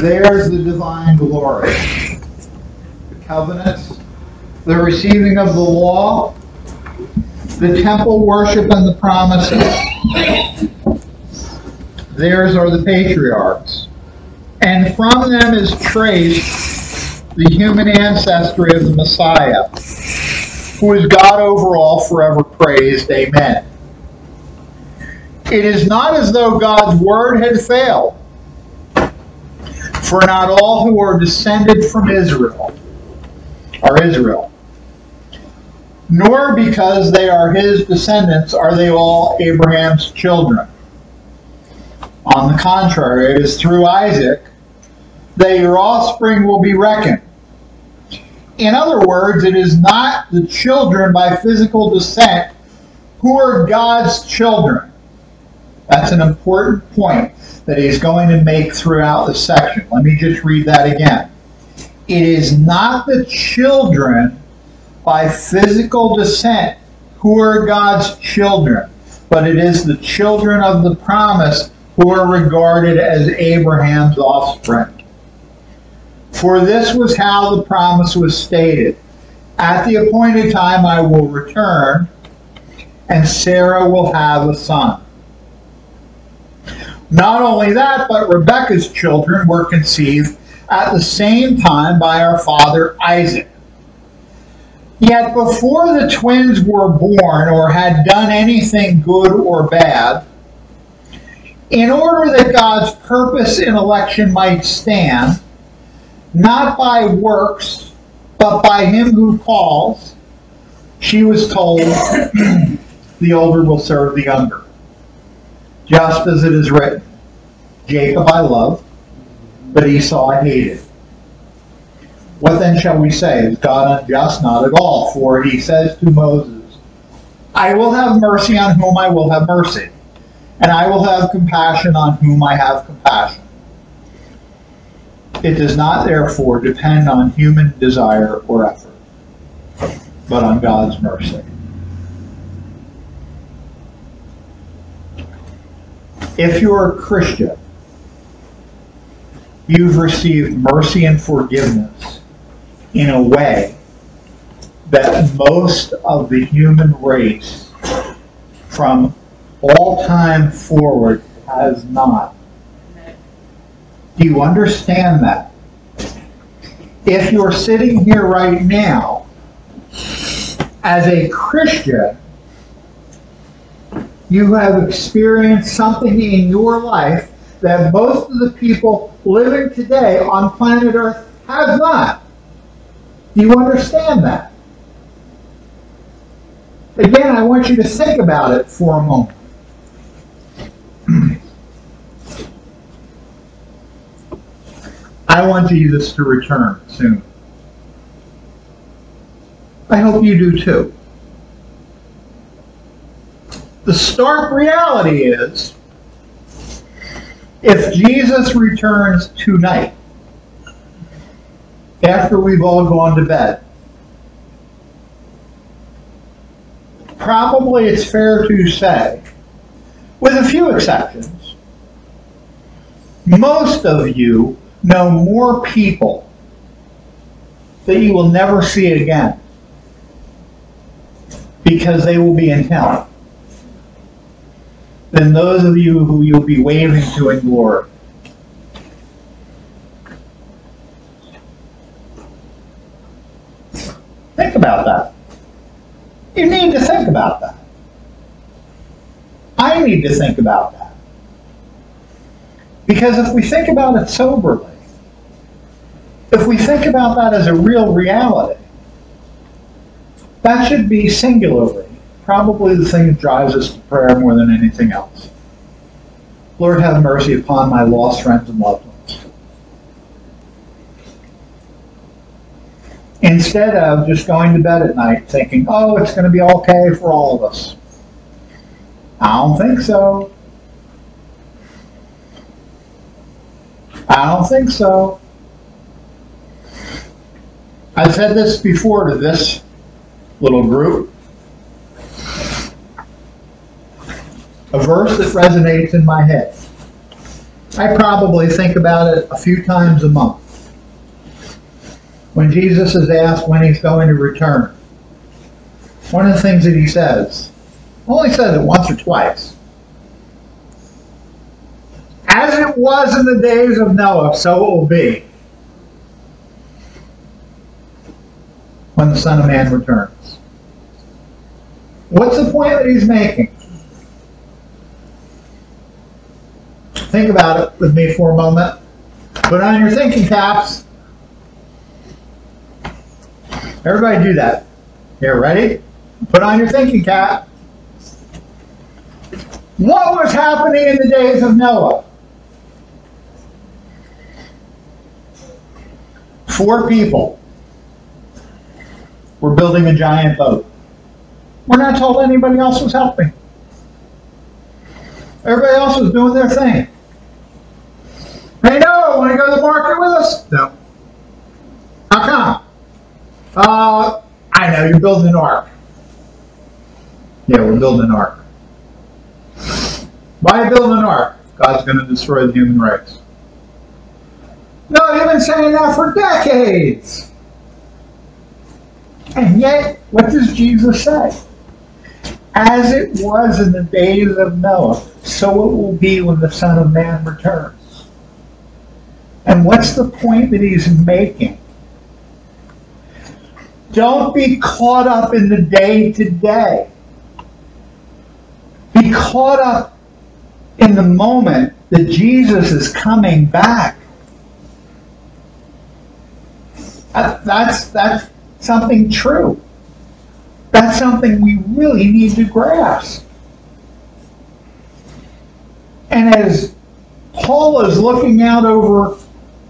There's the divine glory. The covenants, the receiving of the law, the temple worship and the promises. Theirs are the patriarchs. And from them is traced the human ancestry of the Messiah, who is God over all, forever praised. Amen. It is not as though God's word had failed, for not all who are descended from Israel are Israel nor because they are his descendants are they all Abraham's children. On the contrary, it is through Isaac that your offspring will be reckoned. In other words, it is not the children by physical descent who are God's children. That's an important point that he's going to make throughout the section. Let me just read that again. It is not the children by physical descent who are God's children, but it is the children of the promise who are regarded as Abraham's offspring. For this was how the promise was stated At the appointed time I will return, and Sarah will have a son. Not only that, but Rebekah's children were conceived at the same time by our father Isaac. Yet before the twins were born or had done anything good or bad, in order that God's purpose in election might stand, not by works, but by him who calls, she was told, the older will serve the younger. Just as it is written, Jacob I love, but Esau I hated. What then shall we say? Is God unjust? Not at all. For he says to Moses, I will have mercy on whom I will have mercy, and I will have compassion on whom I have compassion. It does not therefore depend on human desire or effort, but on God's mercy. If you're a Christian, you've received mercy and forgiveness in a way that most of the human race from all time forward has not. Do you understand that? If you're sitting here right now as a Christian, you have experienced something in your life that most of the people living today on planet Earth have not. Do you understand that? Again, I want you to think about it for a moment. I want Jesus to return soon. I hope you do too. The stark reality is if Jesus returns tonight, after we've all gone to bed. Probably it's fair to say, with a few exceptions, most of you know more people that you will never see again because they will be in hell than those of you who you'll be waving to in glory. Think about that. You need to think about that. I need to think about that. Because if we think about it soberly, if we think about that as a real reality, that should be singularly probably the thing that drives us to prayer more than anything else. Lord, have mercy upon my lost friends and loved ones. instead of just going to bed at night thinking, oh, it's going to be okay for all of us. I don't think so. I don't think so. I've said this before to this little group. A verse that resonates in my head. I probably think about it a few times a month. When Jesus is asked when he's going to return, one of the things that he says, only says it once or twice. As it was in the days of Noah, so it will be when the Son of Man returns. What's the point that he's making? Think about it with me for a moment. Put on your thinking caps. Everybody do that. Here, ready? Put on your thinking cap. What was happening in the days of Noah? Four people were building a giant boat. We're not told anybody else was helping. Everybody else was doing their thing. Hey, Noah, want to go to the market with us? No. How come? Uh, I know, you're building an ark. Yeah, we're building an ark. Why building an ark? God's going to destroy the human race. No, you've been saying that for decades. And yet, what does Jesus say? As it was in the days of Noah, so it will be when the Son of Man returns. And what's the point that he's making? Don't be caught up in the day to day. Be caught up in the moment that Jesus is coming back. That's, that's something true. That's something we really need to grasp. And as Paul is looking out over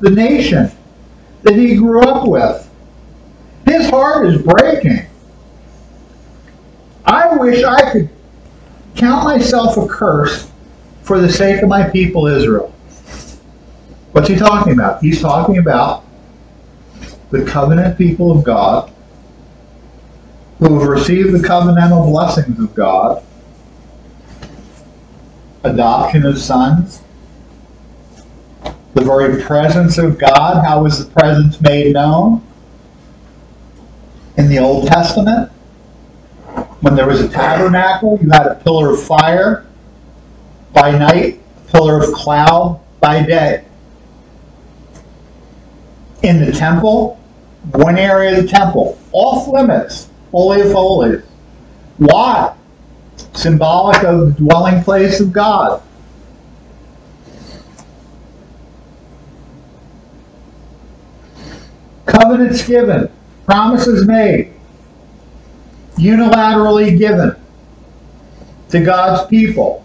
the nation that he grew up with, his heart is breaking. I wish I could count myself accursed for the sake of my people Israel. What's he talking about? He's talking about the covenant people of God who have received the covenantal blessings of God, adoption of sons, the very presence of God. How was the presence made known? In the Old Testament, when there was a tabernacle, you had a pillar of fire by night, a pillar of cloud by day. In the temple, one area of the temple, off limits, Holy of Holies. Why? Symbolic of the dwelling place of God. Covenants given, promises made, unilaterally given to God's people.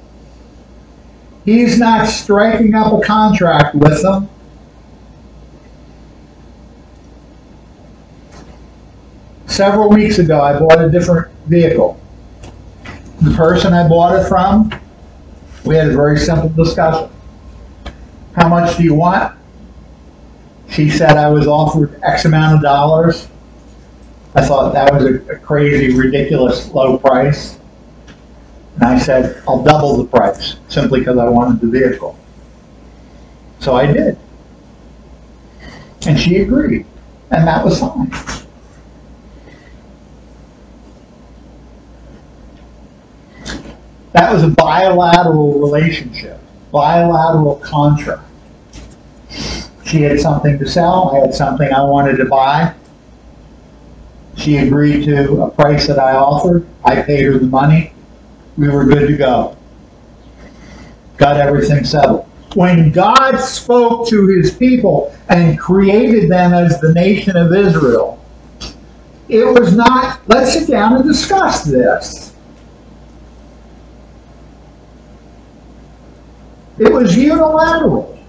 He's not striking up a contract with them. Several weeks ago, I bought a different vehicle. The person I bought it from, we had a very simple discussion. How much do you want? She said I was offered X amount of dollars. I thought that was a, a crazy, ridiculous low price. And I said, I'll double the price simply because I wanted the vehicle. So I did. And she agreed. And that was fine. That was a bilateral relationship, bilateral contract. She had something to sell, I had something I wanted to buy. She agreed to a price that I offered. I paid her the money. We were good to go. Got everything settled. When God spoke to his people and created them as the nation of Israel, it was not, let's sit down and discuss this. It was unilateral.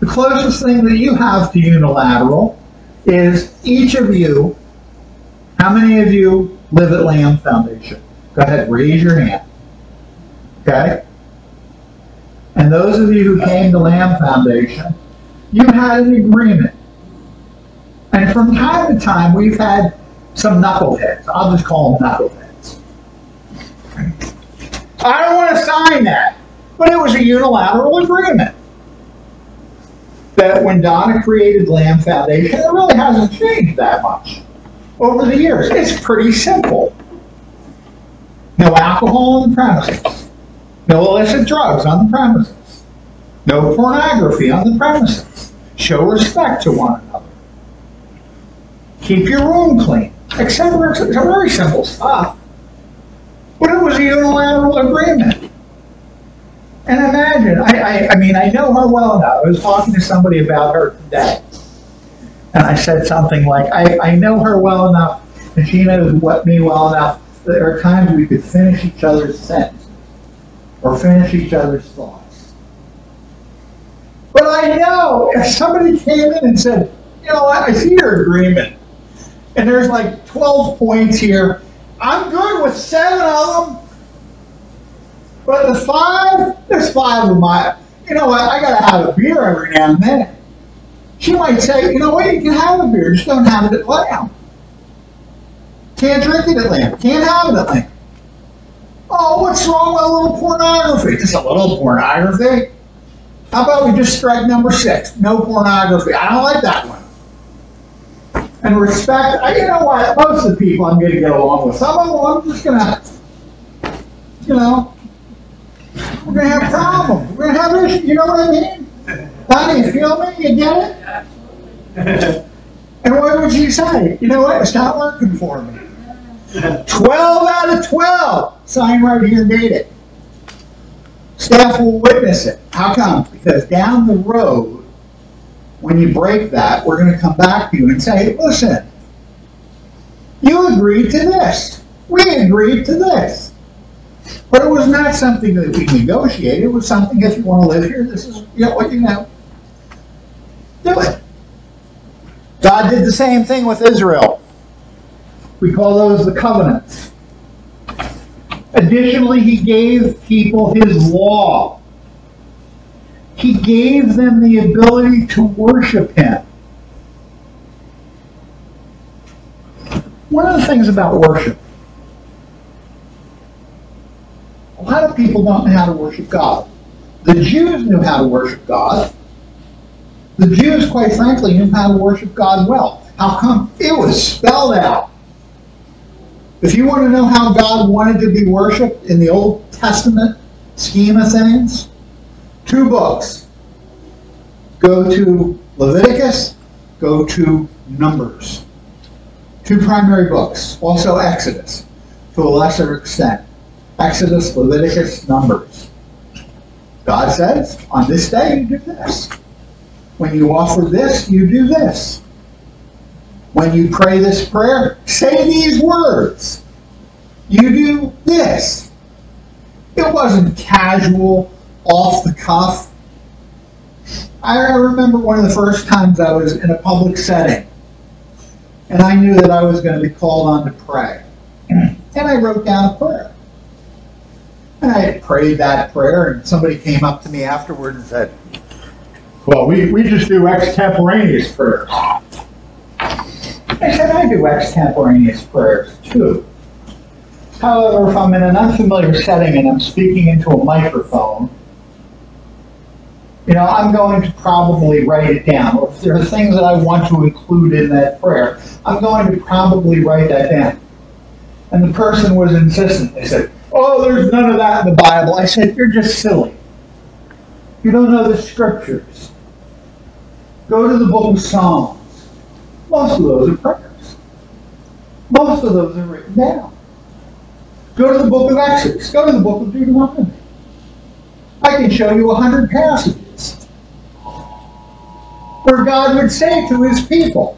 The closest thing that you have to unilateral is each of you, how many of you live at Lamb Foundation? Go ahead, raise your hand. Okay? And those of you who came to Lamb Foundation, you had an agreement. And from time to time, we've had some knuckleheads. I'll just call them knuckleheads. I don't want to sign that. But it was a unilateral agreement that when Donna created Lamb Foundation, it really hasn't changed that much over the years. It's pretty simple. No alcohol on the premises. No illicit drugs on the premises. No pornography on the premises. Show respect to one another. Keep your room clean, etc. It's very simple stuff. But it was a unilateral agreement. And imagine, I, I, I mean, I know her well enough. I was talking to somebody about her today. And I said something like, I, I know her well enough, and she knows what me well enough, that there are times we could finish each other's sentences or finish each other's thoughts. But I know if somebody came in and said, you know what, I see your agreement, and there's like 12 points here, I'm good with seven of them, but the five, there's five of my, you know what, I gotta have a beer every now and then. She might say, you know what, you can have a beer, just don't have it at Lamb. Can't drink it at Lamb, can't have it at Lamb. Oh, what's wrong with a little pornography? Just a little pornography? How about we just strike number six, no pornography? I don't like that one. And respect, I, you know what, most of the people I'm gonna get along with, some of them I'm just gonna, you know, we're gonna have problems. We're gonna have issues. You know what I mean? Donnie, you feel me? You get it? And what would she say? You know what? It's not working for me. 12 out of 12. Sign right here and it. Staff will witness it. How come? Because down the road, when you break that, we're going to come back to you and say, listen, you agreed to this. We agreed to this. But it was not something that we negotiated. It was something, if you want to live here, this is you know, what you know. Do it. God did the same thing with Israel. We call those the covenants. Additionally, he gave people his law. He gave them the ability to worship him. One of the things about worship, a lot of people don't know how to worship God. The Jews knew how to worship God. The Jews, quite frankly, knew how to worship God well. How come? It was spelled out. If you want to know how God wanted to be worshiped in the Old Testament scheme of things, two books. Go to Leviticus, go to Numbers. Two primary books. Also Exodus, to a lesser extent. Exodus, Leviticus, Numbers. God says, on this day you do this. When you offer this, you do this. When you pray this prayer, say these words. You do this. It wasn't casual, off the cuff. I remember one of the first times I was in a public setting, and I knew that I was going to be called on to pray. And I wrote down a prayer. And I prayed that prayer, and somebody came up to me afterward and said, Well, we, we just do extemporaneous prayers. I said, I do extemporaneous prayers too. However, if I'm in an unfamiliar setting and I'm speaking into a microphone, you know, I'm going to probably write it down. Or if there are things that I want to include in that prayer, I'm going to probably write that down. And the person was insistent. They said, Oh, there's none of that in the Bible. I said, You're just silly. You don't know the scriptures. Go to the book of Psalms. Most of those are prayers. Most of those are written down. Go to the book of Exodus. Go to the book of Deuteronomy. I can show you a hundred passages where God would say to his people,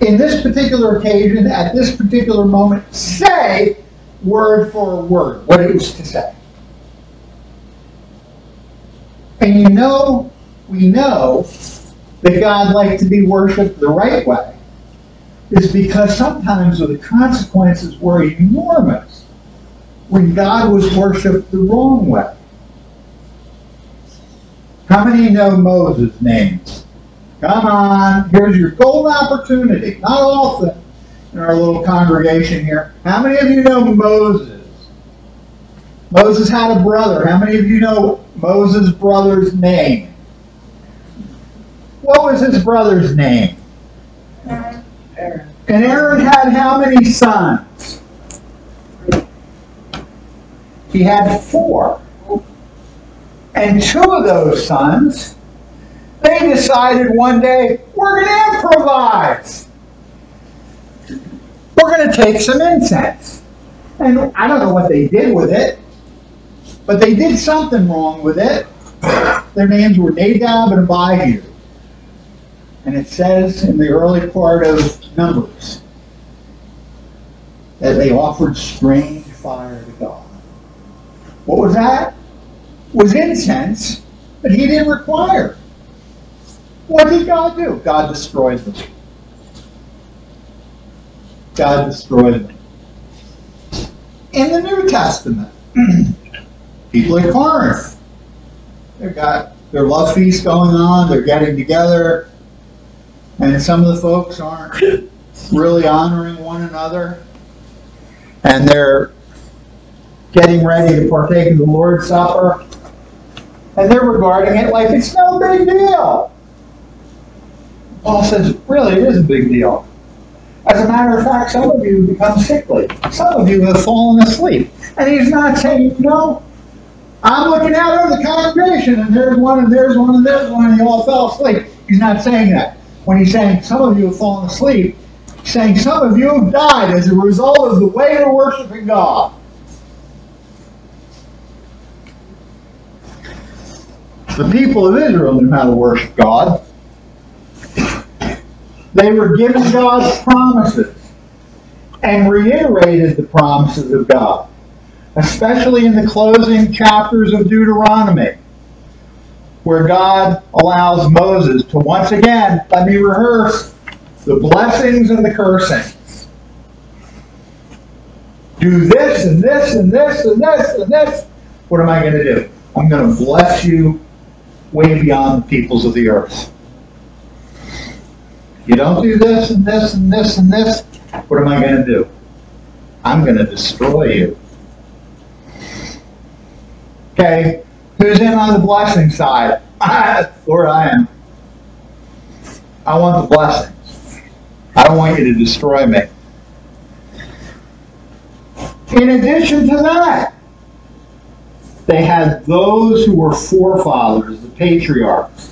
in this particular occasion, at this particular moment, say word for word what it was to say. And you know, we know that God liked to be worshiped the right way is because sometimes the consequences were enormous when God was worshiped the wrong way. How many know Moses' name? Come on, here's your golden opportunity. Not often in our little congregation here. How many of you know Moses? Moses had a brother. How many of you know Moses' brother's name? What was his brother's name? Aaron. And Aaron had how many sons? He had four. And two of those sons, they decided one day, we're going to improvise. We're going to take some incense. And I don't know what they did with it, but they did something wrong with it. Their names were Nadab and Abihu. And it says in the early part of Numbers that they offered strange fire to God. What was that? Was incense that he didn't require. What did God do? God destroyed them. God destroyed them. In the New Testament, people at Corinth, they've got their love feast going on, they're getting together, and some of the folks aren't really honoring one another, and they're getting ready to partake of the Lord's Supper, and they're regarding it like it's no big deal. Paul says, really, it is a big deal. As a matter of fact, some of you have become sickly. Some of you have fallen asleep. And he's not saying, no, I'm looking out over the congregation, and there's one, and there's one, and there's one, and you all fell asleep. He's not saying that. When he's saying some of you have fallen asleep, he's saying some of you have died as a result of the way you're worshiping God. The people of Israel knew how to worship God. They were given God's promises and reiterated the promises of God, especially in the closing chapters of Deuteronomy, where God allows Moses to once again, let me rehearse, the blessings and the cursings. Do this and this and this and this and this. What am I going to do? I'm going to bless you way beyond the peoples of the earth. You don't do this and this and this and this, what am I going to do? I'm going to destroy you. Okay, who's in on the blessing side? Lord, I am. I want the blessings. I don't want you to destroy me. In addition to that, they had those who were forefathers, the patriarchs.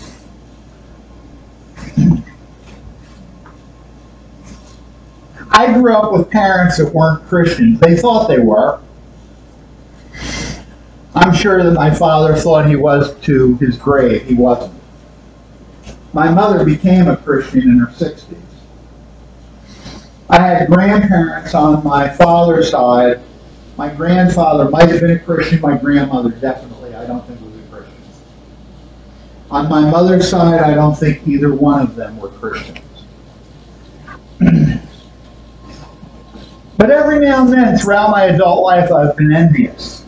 I grew up with parents that weren't Christians. They thought they were. I'm sure that my father thought he was to his grave. He wasn't. My mother became a Christian in her 60s. I had grandparents on my father's side. My grandfather might have been a Christian. My grandmother definitely, I don't think, was a Christian. On my mother's side, I don't think either one of them were Christians. But every now and then throughout my adult life, I've been envious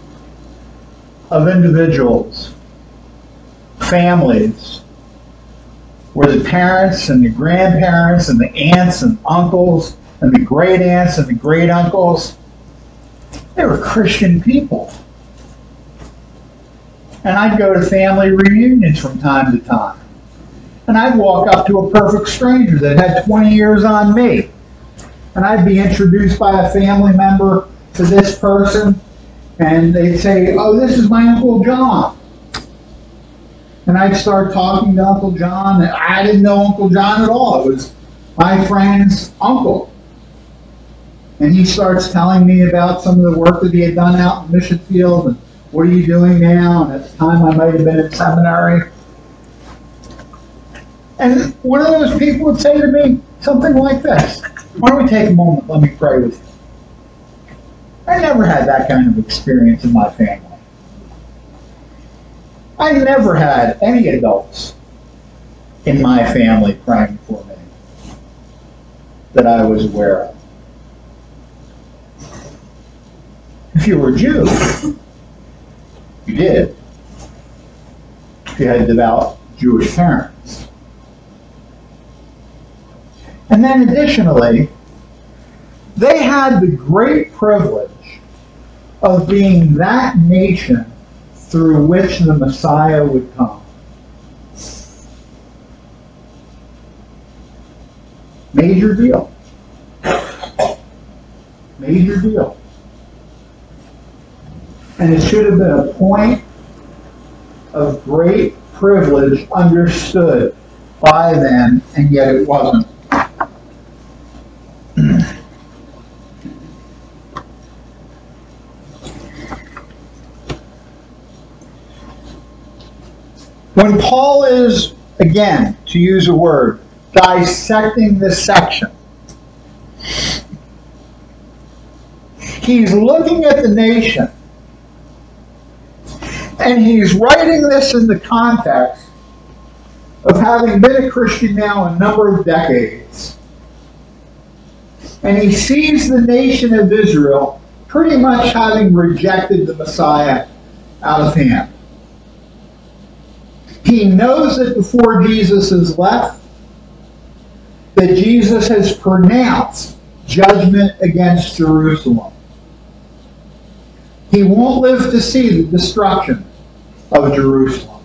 of individuals, families, where the parents and the grandparents and the aunts and uncles and the great aunts and the great uncles, they were Christian people. And I'd go to family reunions from time to time. And I'd walk up to a perfect stranger that had 20 years on me and I'd be introduced by a family member to this person, and they'd say, Oh, this is my Uncle John. And I'd start talking to Uncle John, and I didn't know Uncle John at all. It was my friend's uncle. And he starts telling me about some of the work that he had done out in Mission Field, and what are you doing now? And at the time I might have been in seminary. And one of those people would say to me something like this why don't we take a moment? Let me pray with you. I never had that kind of experience in my family. I never had any adults in my family praying for me that I was aware of. If you were a Jew, you did. If you had devout Jewish parents. And then, additionally, they had the great privilege of being that nation through which the Messiah would come. Major deal. Major deal. And it should have been a point of great privilege understood by them, and yet it wasn't. When Paul is, again, to use a word, dissecting this section, he's looking at the nation and he's writing this in the context of having been a Christian now a number of decades. And he sees the nation of Israel pretty much having rejected the Messiah out of hand. He knows that before Jesus has left, that Jesus has pronounced judgment against Jerusalem. He won't live to see the destruction of Jerusalem.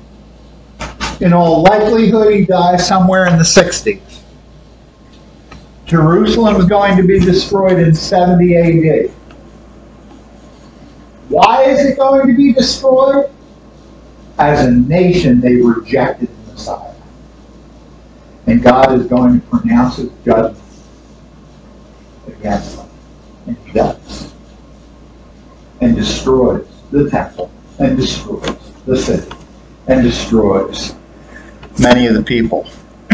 In all likelihood, he dies somewhere in the 60s. Jerusalem is going to be destroyed in 70 AD. Why is it going to be destroyed? As a nation, they rejected the Messiah. And God is going to pronounce his judgment against them. And he does. And destroys the temple and destroys the city and destroys many of the people.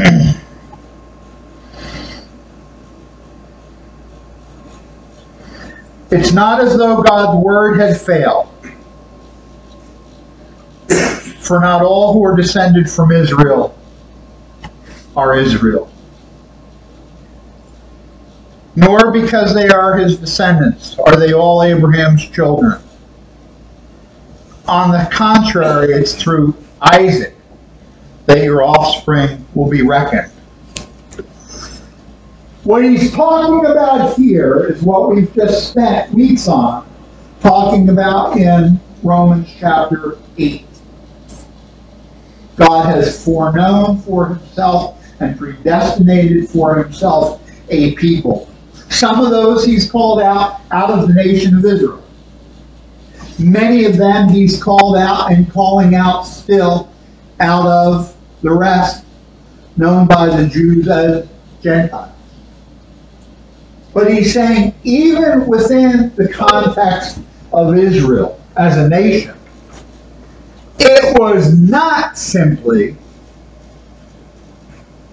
it's not as though God's word had failed. For not all who are descended from Israel are Israel. Nor because they are his descendants are they all Abraham's children. On the contrary, it's through Isaac that your offspring will be reckoned. What he's talking about here is what we've just spent weeks on talking about in Romans chapter 8. God has foreknown for himself and predestinated for himself a people. Some of those he's called out out of the nation of Israel. Many of them he's called out and calling out still out of the rest, known by the Jews as Gentiles. But he's saying, even within the context of Israel as a nation, it was not simply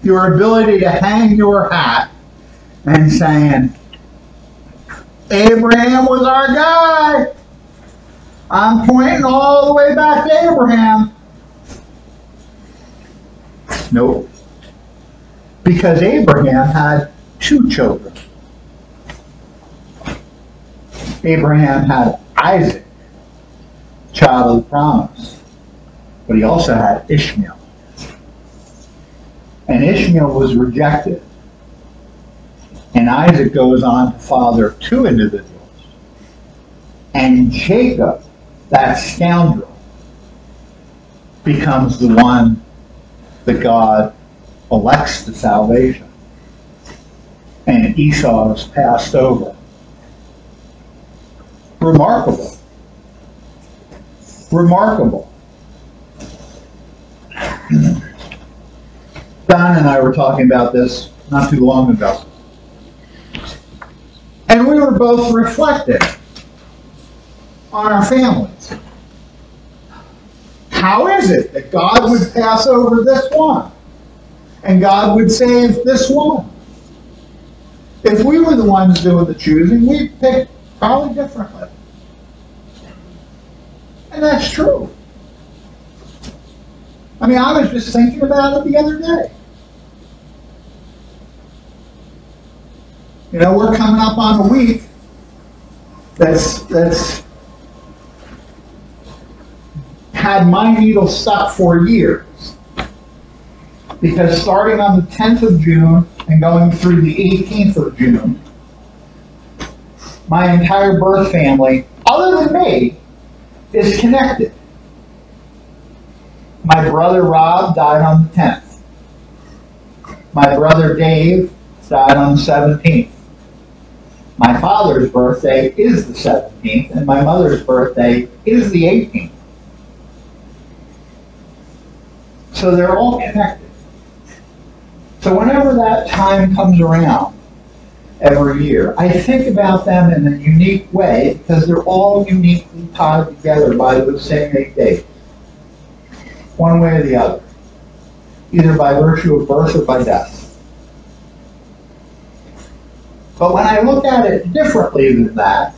your ability to hang your hat and saying, Abraham was our guy. I'm pointing all the way back to Abraham. Nope. Because Abraham had two children. Abraham had Isaac, child of the promise, but he also had Ishmael. And Ishmael was rejected. And Isaac goes on to father two individuals. And Jacob, that scoundrel, becomes the one that God elects to salvation. And Esau is passed over. Remarkable. Remarkable. Don and I were talking about this not too long ago. And we were both reflecting on our families. How is it that God would pass over this one and God would save this one? If we were the ones doing the choosing, we'd pick probably differently. And that's true. I mean, I was just thinking about it the other day. You know, we're coming up on a week that's that's had my needle stuck for years. Because starting on the 10th of June and going through the 18th of June, my entire birth family, other than me, is connected. My brother Rob died on the 10th. My brother Dave died on the 17th. My father's birthday is the 17th, and my mother's birthday is the 18th. So they're all connected. So whenever that time comes around, every year, I think about them in a unique way because they're all uniquely tied together by those same eight days. One way or the other. Either by virtue of birth or by death. But when I look at it differently than that,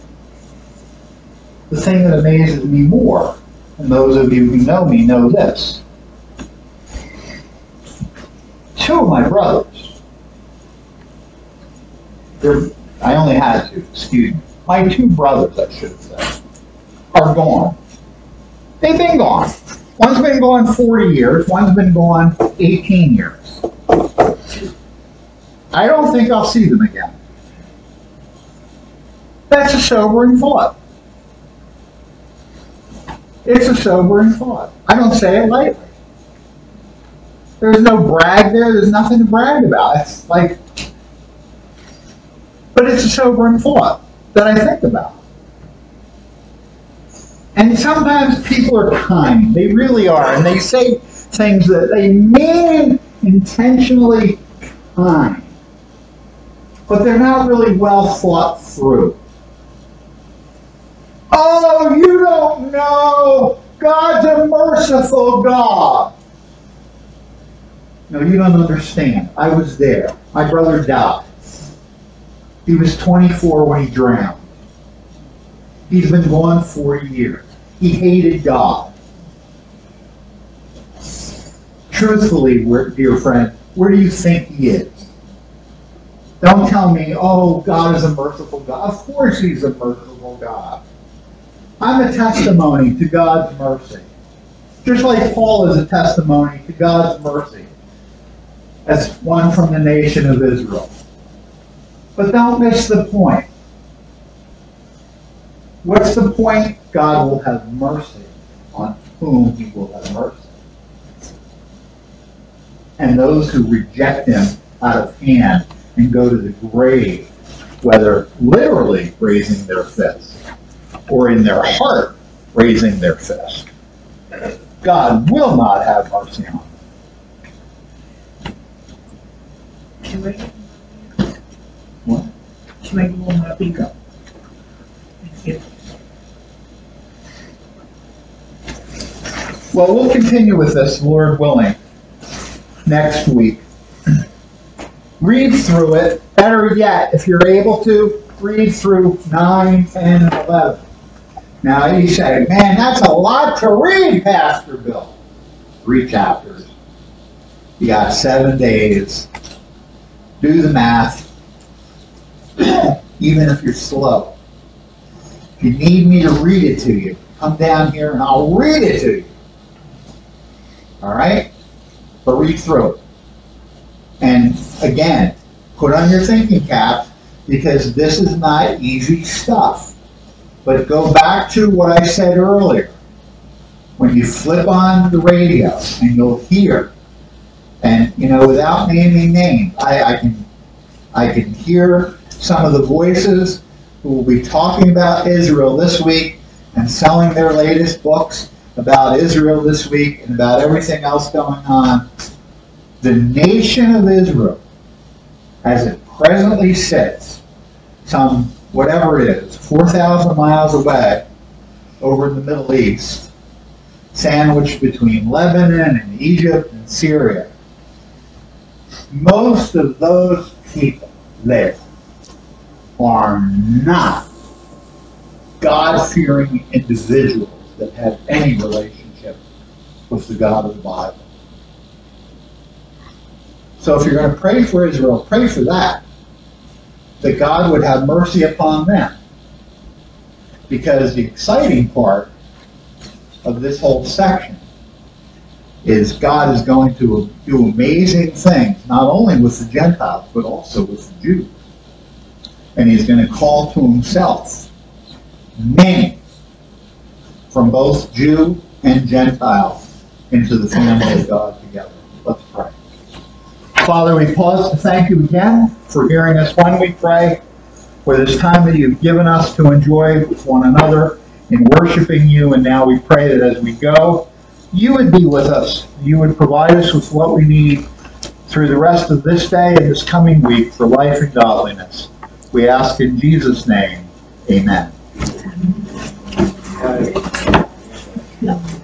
the thing that amazes me more, and those of you who know me know this, two of my brothers, I only had two, excuse me, my two brothers, I should say, are gone. They've been gone. One's been gone 40 years, one's been gone 18 years. I don't think I'll see them again. That's a sobering thought. It's a sobering thought. I don't say it lightly. There's no brag there. There's nothing to brag about. It's like, but it's a sobering thought that I think about. And sometimes people are kind. They really are. And they say things that they mean intentionally kind. But they're not really well thought through. Oh, you don't know. God's a merciful God. No, you don't understand. I was there. My brother died. He was 24 when he drowned. He's been gone 40 years. He hated God. Truthfully, dear friend, where do you think he is? Don't tell me, oh, God is a merciful God. Of course he's a merciful God. I'm a testimony to God's mercy. Just like Paul is a testimony to God's mercy as one from the nation of Israel. But don't miss the point. What's the point? God will have mercy on whom he will have mercy. And those who reject him out of hand and go to the grave, whether literally raising their fists or in their heart raising their fist. God will not have mercy on them. What? can I go on my bingo? Well, we'll continue with this, Lord willing, next week. Read through it. Better yet, if you're able to, read through 9, 10, and 11. Now you say, man, that's a lot to read, Pastor Bill. Three chapters. You got seven days. Do the math. Even if you're slow. If you need me to read it to you, come down here and I'll read it to you. All right? But read through it. And again, put on your thinking cap because this is not easy stuff. But go back to what I said earlier. When you flip on the radio and you'll hear, and you know, without naming names, I, I can I can hear some of the voices who will be talking about Israel this week and selling their latest books about Israel this week and about everything else going on. The nation of Israel, as it presently sits, some whatever it is, 4,000 miles away over in the Middle East, sandwiched between Lebanon and Egypt and Syria. Most of those people there are not God fearing individuals that have any relationship with the God of the Bible. So if you're going to pray for Israel, pray for that that God would have mercy upon them. Because the exciting part of this whole section is God is going to do amazing things, not only with the Gentiles, but also with the Jews. And he's going to call to himself many from both Jew and Gentile into the family of God together. Father, we pause to thank you again for hearing us when we pray, for this time that you've given us to enjoy with one another in worshiping you. And now we pray that as we go, you would be with us. You would provide us with what we need through the rest of this day and this coming week for life and godliness. We ask in Jesus' name, amen. amen.